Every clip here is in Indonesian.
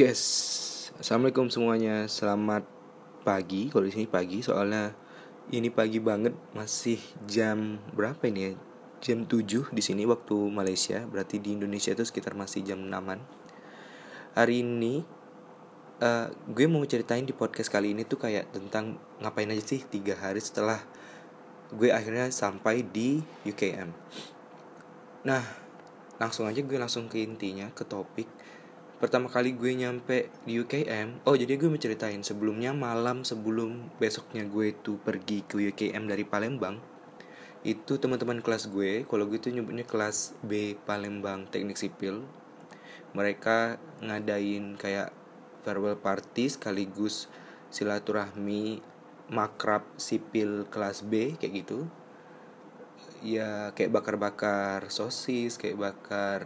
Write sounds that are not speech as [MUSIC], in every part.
Yes, assalamualaikum semuanya. Selamat pagi. Kalau di sini pagi, soalnya ini pagi banget. Masih jam berapa ini ya? Jam 7 di sini waktu Malaysia. Berarti di Indonesia itu sekitar masih jam 6 Hari ini uh, gue mau ceritain di podcast kali ini tuh kayak tentang ngapain aja sih tiga hari setelah gue akhirnya sampai di UKM. Nah, langsung aja gue langsung ke intinya, ke topik pertama kali gue nyampe di UKM oh jadi gue menceritain sebelumnya malam sebelum besoknya gue tuh pergi ke UKM dari Palembang itu teman-teman kelas gue kalau gue tuh nyebutnya kelas B Palembang Teknik Sipil mereka ngadain kayak farewell party sekaligus silaturahmi makrab sipil kelas B kayak gitu. Ya kayak bakar-bakar sosis kayak bakar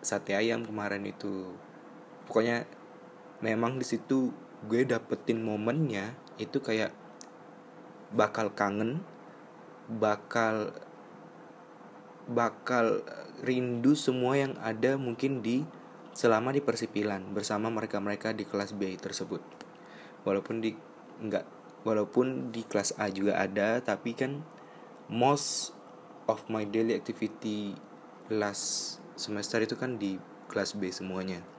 sate ayam kemarin itu pokoknya memang di situ gue dapetin momennya itu kayak bakal kangen bakal bakal rindu semua yang ada mungkin di selama di persipilan bersama mereka-mereka di kelas B tersebut. Walaupun di enggak walaupun di kelas A juga ada tapi kan most of my daily activity last semester itu kan di kelas B semuanya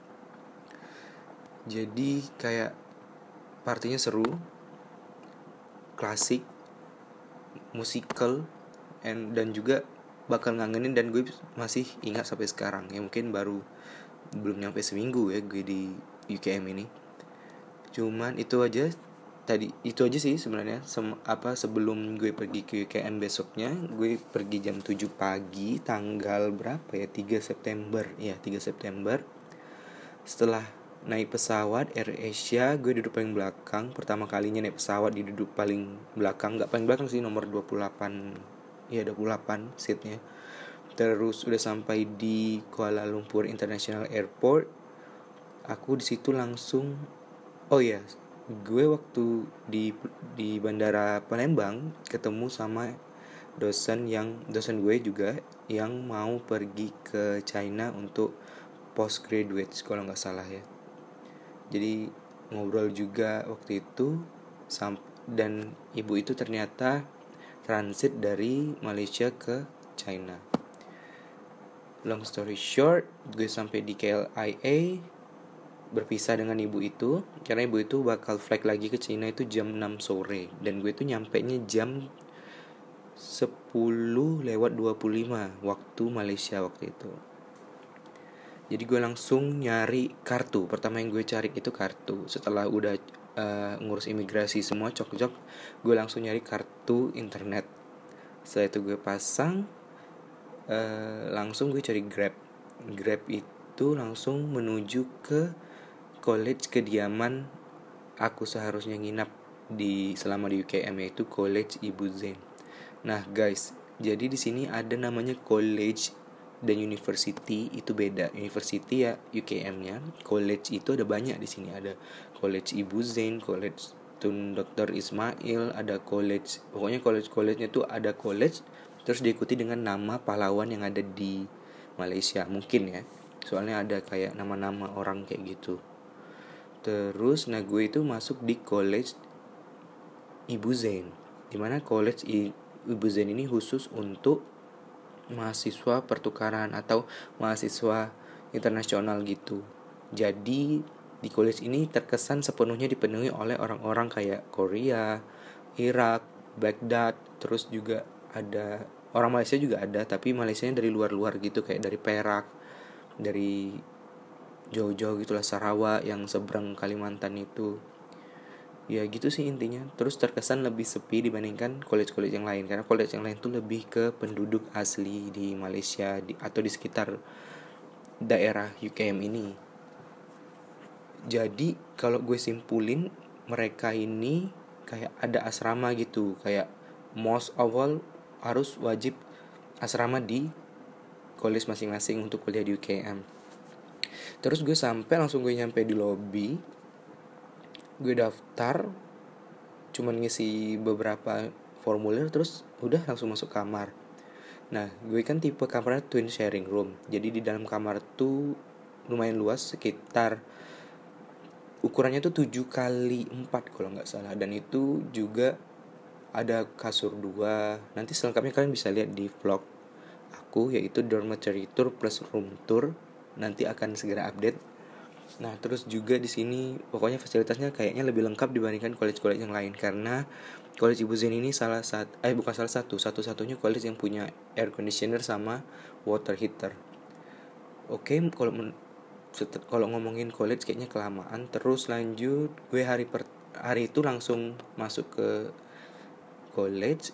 jadi kayak partinya seru klasik musikal and dan juga bakal ngangenin dan gue masih ingat sampai sekarang. Ya mungkin baru belum nyampe seminggu ya gue di UKM ini. Cuman itu aja tadi itu aja sih sebenarnya. Sem apa sebelum gue pergi ke UKM besoknya gue pergi jam 7 pagi tanggal berapa ya? 3 September. Ya 3 September. Setelah naik pesawat Air Asia gue duduk paling belakang. Pertama kalinya naik pesawat di duduk paling belakang. Nggak paling belakang sih nomor 28 ya 28 seatnya. Terus udah sampai di Kuala Lumpur International Airport. Aku di situ langsung oh ya gue waktu di di bandara Palembang ketemu sama dosen yang dosen gue juga yang mau pergi ke China untuk postgraduate kalau nggak salah ya jadi ngobrol juga waktu itu dan ibu itu ternyata transit dari Malaysia ke China. Long story short gue sampai di KLIA berpisah dengan ibu itu karena ibu itu bakal flight lagi ke China itu jam 6 sore dan gue itu nyampe nya jam 10 lewat 25 waktu Malaysia waktu itu jadi gue langsung nyari kartu. Pertama yang gue cari itu kartu. Setelah udah uh, ngurus imigrasi semua cok-cok gue langsung nyari kartu internet. Setelah itu gue pasang uh, langsung gue cari grab. Grab itu langsung menuju ke college kediaman aku seharusnya nginap di selama di UKM yaitu college Ibu Zen nah guys jadi di sini ada namanya college dan university itu beda. University ya UKM-nya college itu ada banyak di sini. Ada college Ibu Zain college Tun Dr. Ismail ada college pokoknya college college-nya tuh ada college terus diikuti dengan nama pahlawan yang ada di Malaysia. Mungkin ya soalnya ada kayak nama-nama orang kayak gitu. Terus nah gue itu masuk di college Ibu Zain. Di mana college Ibu Zain ini khusus untuk mahasiswa pertukaran atau mahasiswa internasional gitu. Jadi di college ini terkesan sepenuhnya dipenuhi oleh orang-orang kayak Korea, Irak, Baghdad, terus juga ada orang Malaysia juga ada, tapi Malaysia dari luar-luar gitu kayak dari Perak, dari jauh-jauh gitulah Sarawak yang seberang Kalimantan itu ya gitu sih intinya. Terus terkesan lebih sepi dibandingkan college-college yang lain. Karena college yang lain tuh lebih ke penduduk asli di Malaysia di, atau di sekitar daerah UKM ini. Jadi kalau gue simpulin mereka ini kayak ada asrama gitu. Kayak most of all harus wajib asrama di college masing-masing untuk kuliah di UKM terus gue sampai langsung gue nyampe di lobby gue daftar cuman ngisi beberapa formulir terus udah langsung masuk kamar. Nah gue kan tipe kamarnya twin sharing room jadi di dalam kamar tuh lumayan luas sekitar ukurannya tuh 7 kali 4 kalau nggak salah. Dan itu juga ada kasur dua. Nanti selengkapnya kalian bisa lihat di vlog aku yaitu dormitory tour plus room tour. Nanti akan segera update nah terus juga di sini pokoknya fasilitasnya kayaknya lebih lengkap dibandingkan college-college yang lain. Karena college Ibu Zen ini salah satu eh bukan salah satu satu-satunya college yang punya air conditioner sama water heater. Oke kalau kalau ngomongin college kayaknya kelamaan. Terus lanjut gue hari per hari itu langsung masuk ke college.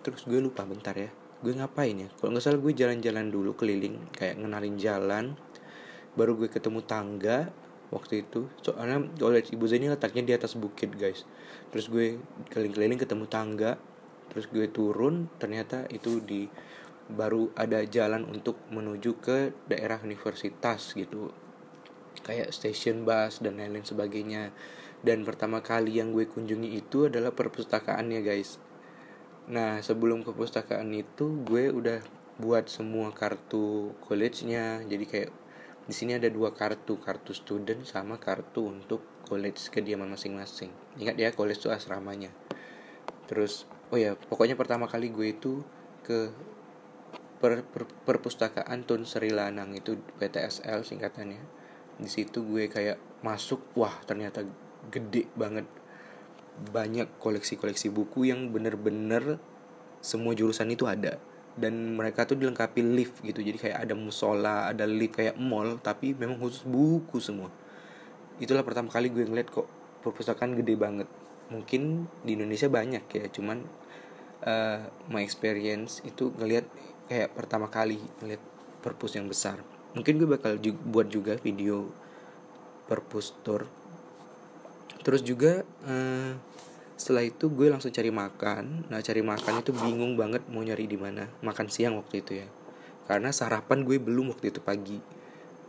Terus gue lupa bentar ya gue ngapain ya? Kalau nggak salah gue jalan-jalan dulu keliling kayak ngenalin jalan baru gue ketemu tangga waktu itu. Soalnya college ibu Zeni letaknya di atas bukit guys. Terus gue keliling-keliling ketemu tangga. Terus gue turun ternyata itu di baru ada jalan untuk menuju ke daerah universitas gitu. Kayak station bus dan lain-lain sebagainya. Dan pertama kali yang gue kunjungi itu adalah perpustakaannya guys. Nah sebelum ke perpustakaan itu gue udah buat semua kartu college-nya. Jadi kayak di sini ada dua kartu kartu student sama kartu untuk college kediaman masing-masing. Ingat ya college itu asramanya. Terus oh ya pokoknya pertama kali gue itu ke per, per, perpustakaan Tun Sri Lanang itu PTSL singkatannya. Di situ gue kayak masuk wah ternyata gede banget. Banyak koleksi-koleksi buku yang bener-bener semua jurusan itu ada dan mereka tuh dilengkapi lift gitu. Jadi kayak ada musola ada lift kayak mall tapi memang khusus buku semua. Itulah pertama kali gue ngeliat kok perpustakaan gede banget. Mungkin di Indonesia banyak ya cuman uh, my experience itu ngeliat kayak pertama kali ngeliat perpus yang besar. Mungkin gue bakal juga, buat juga video perpus tour. Terus juga uh, setelah itu gue langsung cari makan. Nah cari makan itu bingung banget mau nyari di mana. Makan siang waktu itu ya. Karena sarapan gue belum waktu itu pagi.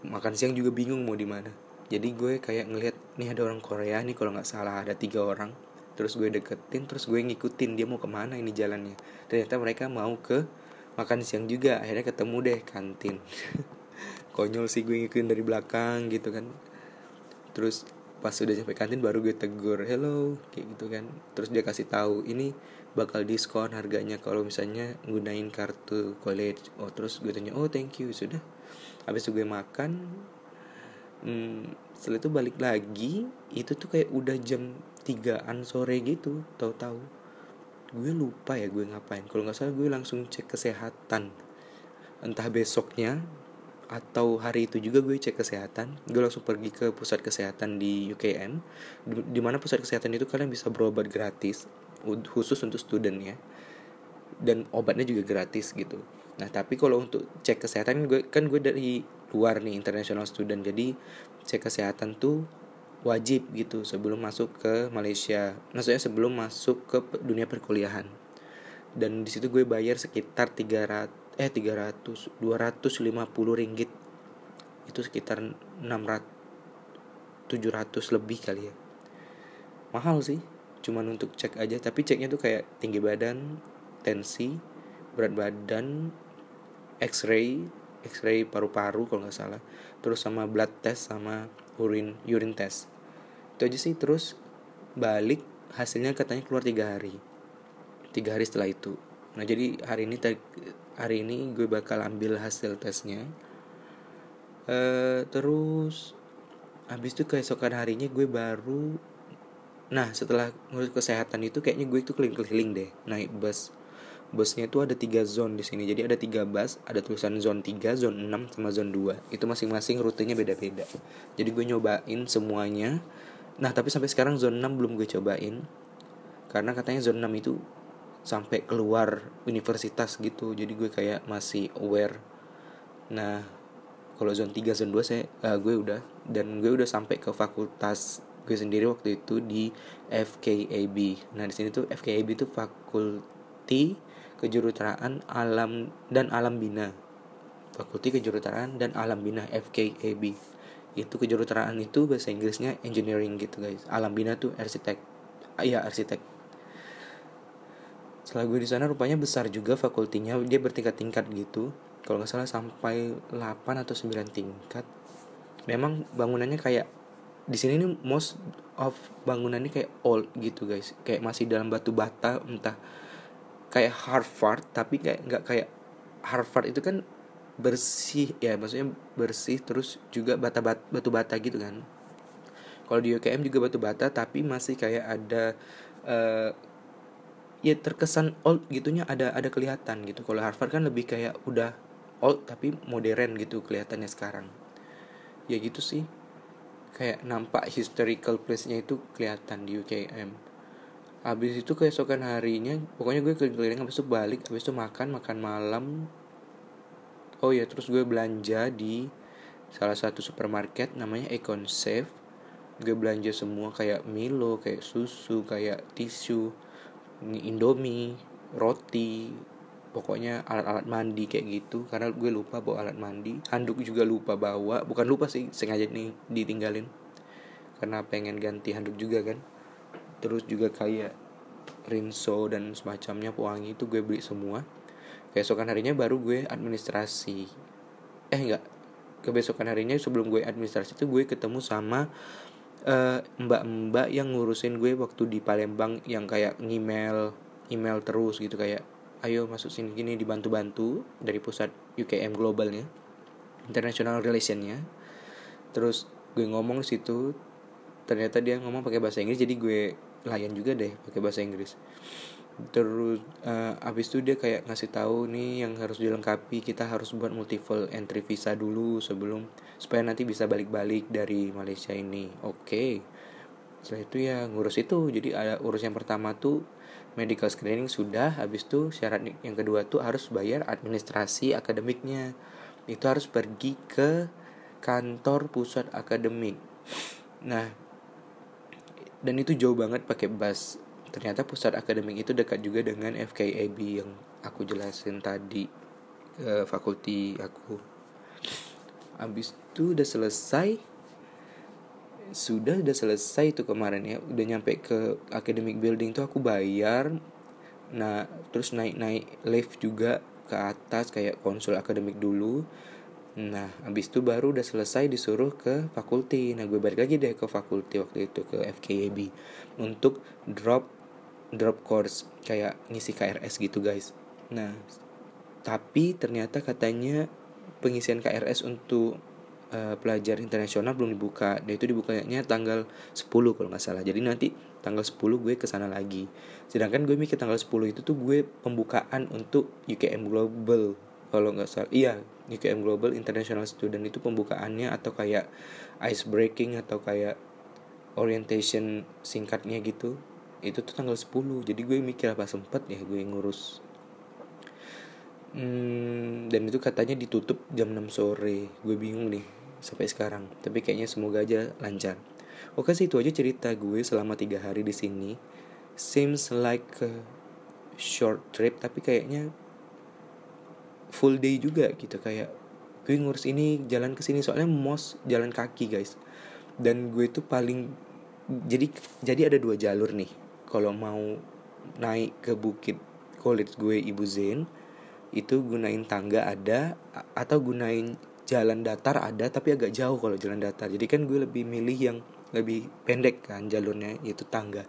Makan siang juga bingung mau di mana. Jadi gue kayak ngelihat nih ada orang Korea nih kalau nggak salah ada tiga orang. Terus gue deketin terus gue ngikutin dia mau ke mana ini jalannya. Ternyata mereka mau ke makan siang juga. Akhirnya ketemu deh kantin. [LAUGHS] Konyol sih gue ngikutin dari belakang gitu kan. Terus pas udah sampai kantin baru gue tegur hello kayak gitu kan. Terus dia kasih tahu ini bakal diskon harganya kalau misalnya gunain kartu college. Oh terus gue tanya oh thank you. Sudah. Habis itu gue makan. Hmm, setelah itu balik lagi itu tuh kayak udah jam tigaan sore gitu tahu-tahu gue lupa ya gue ngapain. Kalau nggak salah gue langsung cek kesehatan. Entah besoknya atau hari itu juga gue cek kesehatan. Gue langsung pergi ke pusat kesehatan di UKM di mana pusat kesehatan itu kalian bisa berobat gratis khusus untuk student ya dan obatnya juga gratis gitu. Nah tapi kalau untuk cek kesehatan gue kan gue dari luar nih international student. Jadi cek kesehatan tuh wajib gitu. Sebelum masuk ke Malaysia maksudnya sebelum masuk ke dunia perkuliahan. Dan di situ gue bayar sekitar 300 eh 300 250 ringgit. Itu sekitar 600 700 lebih kali ya. Mahal sih cuman untuk cek aja. Tapi ceknya tuh kayak tinggi badan tensi berat badan x-ray x-ray paru-paru kalau nggak salah. Terus sama blood test sama urine urine test. Itu aja sih. Terus balik hasilnya katanya keluar tiga hari. Tiga hari setelah itu. Nah jadi hari ini hari ini gue bakal ambil hasil tesnya. Uh, terus habis itu keesokan harinya gue baru nah setelah ngurus kesehatan itu kayaknya gue itu keliling-keliling deh naik bus. Busnya itu ada tiga zone di sini jadi ada tiga bus ada tulisan zone 3, zone 6 sama zone 2 itu masing-masing rutenya beda-beda. Jadi gue nyobain semuanya. Nah tapi sampai sekarang zone 6 belum gue cobain. Karena katanya zone 6 itu sampai keluar universitas gitu. Jadi gue kayak masih aware. Nah kalau zone 3 zone 2 saya uh, gue udah dan gue udah sampai ke fakultas gue sendiri waktu itu di FKAB nah di sini tuh FKAB itu fakulti kejuruteraan alam dan alam bina. Fakulti kejuruteraan dan alam bina FKAB itu kejuruteraan itu bahasa Inggrisnya engineering gitu guys. Alam bina tuh arsitek. Ah, iya arsitek setelah gue di sana rupanya besar juga fakultinya. Dia bertingkat-tingkat gitu. Kalau nggak salah sampai 8 atau 9 tingkat. Memang bangunannya kayak di sini nih most of bangunan ini kayak old gitu guys. Kayak masih dalam batu bata entah kayak Harvard tapi kayak nggak kayak Harvard itu kan bersih ya maksudnya bersih terus juga bata bata batu bata gitu kan. Kalau di UKM juga batu bata tapi masih kayak ada uh, ya terkesan old gitunya ada ada kelihatan gitu. Kalau Harvard kan lebih kayak udah old tapi modern gitu kelihatannya sekarang. Ya gitu sih. Kayak nampak historical place-nya itu kelihatan di UKM habis itu keesokan harinya pokoknya gue keliling-keliling habis itu balik habis itu makan makan malam. Oh ya terus gue belanja di salah satu supermarket namanya Econ Safe. Gue belanja semua kayak Milo kayak susu kayak tisu Indomie roti pokoknya alat-alat mandi kayak gitu. Karena gue lupa bawa alat mandi. Handuk juga lupa bawa. Bukan lupa sih sengaja nih ditinggalin. Karena pengen ganti handuk juga kan. Terus juga kayak rinso dan semacamnya pewangi itu gue beli semua. Keesokan harinya baru gue administrasi. Eh enggak. Kebesokan harinya sebelum gue administrasi itu gue ketemu sama eh, mbak-mbak yang ngurusin gue waktu di Palembang yang kayak email email terus gitu kayak ayo masuk sini gini dibantu-bantu dari pusat UKM globalnya international relationnya terus gue ngomong situ ternyata dia ngomong pakai bahasa Inggris jadi gue layan juga deh pakai bahasa Inggris terus uh, abis itu dia kayak ngasih tahu nih yang harus dilengkapi kita harus buat multiple entry visa dulu sebelum supaya nanti bisa balik-balik dari Malaysia ini. Oke. Okay. setelah itu ya ngurus itu. Jadi ada urus yang pertama tuh medical screening sudah. Habis itu syarat yang kedua tuh harus bayar administrasi akademiknya. Itu harus pergi ke kantor pusat akademik. Nah dan itu jauh banget pakai bus ternyata pusat akademik itu dekat juga dengan FKAB yang aku jelasin tadi ke fakulti aku. Habis itu udah selesai. Sudah udah selesai itu kemarin ya. Udah nyampe ke academic building tuh aku bayar. Nah terus naik naik lift juga ke atas kayak konsul akademik dulu. Nah, habis itu baru udah selesai disuruh ke fakulti. Nah, gue balik lagi deh ke fakulti waktu itu ke FKAB untuk drop drop course kayak ngisi KRS gitu, guys. Nah, tapi ternyata katanya pengisian KRS untuk uh, pelajar internasional belum dibuka. Dia itu dibukanya tanggal 10 kalau nggak salah. Jadi nanti tanggal 10 gue ke sana lagi. Sedangkan gue mikir tanggal 10 itu tuh gue pembukaan untuk UKM Global kalau nggak salah iya UKM Global International Student itu pembukaannya atau kayak ice breaking atau kayak orientation singkatnya gitu itu tuh tanggal 10 jadi gue mikir apa sempet ya gue ngurus. Hmm, dan itu katanya ditutup jam 6 sore. Gue bingung nih sampai sekarang. Tapi kayaknya semoga aja lancar. Oke sih itu aja cerita gue selama tiga hari di sini. Seems like a short trip tapi kayaknya full day juga gitu. Kayak gue ngurus ini jalan ke sini. Soalnya mos jalan kaki guys. Dan gue itu paling jadi jadi ada dua jalur nih kalau mau naik ke bukit college gue ibu Zen itu gunain tangga ada atau gunain jalan datar ada tapi agak jauh kalau jalan datar. Jadi kan gue lebih milih yang lebih pendek kan jalurnya yaitu tangga.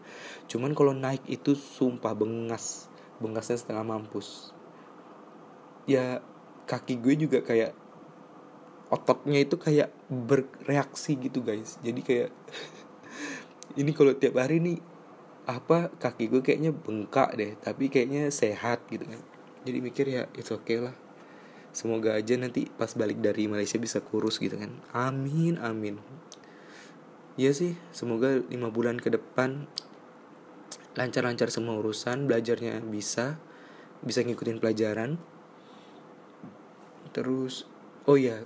Cuman kalau naik itu sumpah bengas bengasnya setengah mampus. Ya kaki gue juga kayak ototnya itu kayak bereaksi gitu guys. Jadi kayak [LAUGHS] ini kalau tiap hari nih apa kaki gue kayaknya bengkak deh tapi kayaknya sehat gitu kan. Jadi mikir ya itu oke okay lah. Semoga aja nanti pas balik dari Malaysia bisa kurus gitu kan. Amin amin. Ya sih semoga lima bulan ke depan lancar-lancar semua urusan belajarnya bisa bisa ngikutin pelajaran. Terus oh ya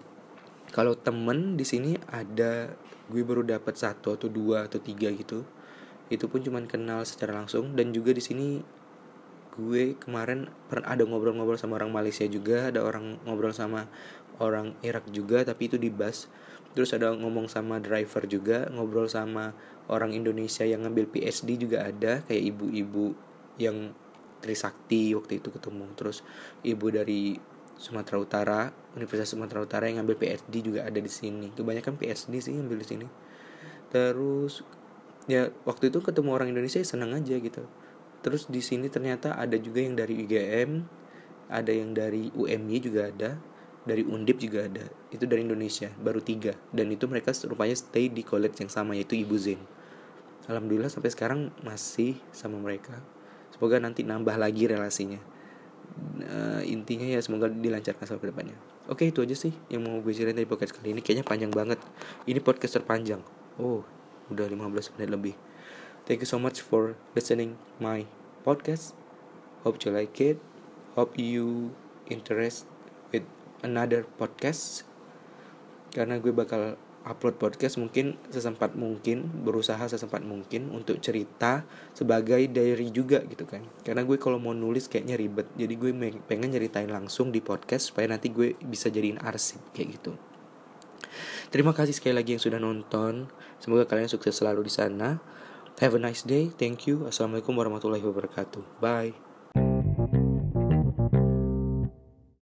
kalau temen di sini ada gue baru dapat satu atau dua atau tiga gitu itu pun cuman kenal secara langsung. Dan juga di sini gue kemarin pernah ada ngobrol-ngobrol sama orang Malaysia juga. Ada orang ngobrol sama orang Irak juga tapi itu di bus. Terus ada ngomong sama driver juga ngobrol sama orang Indonesia yang ngambil PSD juga ada. Kayak ibu-ibu yang Trisakti waktu itu ketemu. Terus ibu dari Sumatera Utara Universitas Sumatera Utara yang ngambil PSD juga ada di sini. Kebanyakan PSD sih ngambil di sini. Terus ya waktu itu ketemu orang Indonesia ya senang aja gitu. Terus di sini ternyata ada juga yang dari UGM ada yang dari UMY juga ada dari Undip juga ada. Itu dari Indonesia baru tiga. Dan itu mereka rupanya stay di college yang sama yaitu Ibu Zen. Alhamdulillah sampai sekarang masih sama mereka. Semoga nanti nambah lagi relasinya. Uh, intinya ya semoga dilancarkan sampai depannya. Oke itu aja sih yang mau gue ceritain dari podcast kali ini. Kayaknya panjang banget. Ini podcast terpanjang. Oh udah 15 menit lebih. Thank you so much for listening my podcast. Hope you like it. Hope you interest with another podcast. Karena gue bakal upload podcast mungkin sesempat mungkin berusaha sesempat mungkin untuk cerita sebagai diary juga gitu kan. Karena gue kalau mau nulis kayaknya ribet. Jadi gue pengen nyeritain langsung di podcast supaya nanti gue bisa jadiin arsip kayak gitu terima kasih sekali lagi yang sudah nonton. Semoga kalian sukses selalu di sana. Have a nice day. Thank you. Assalamualaikum warahmatullahi wabarakatuh. Bye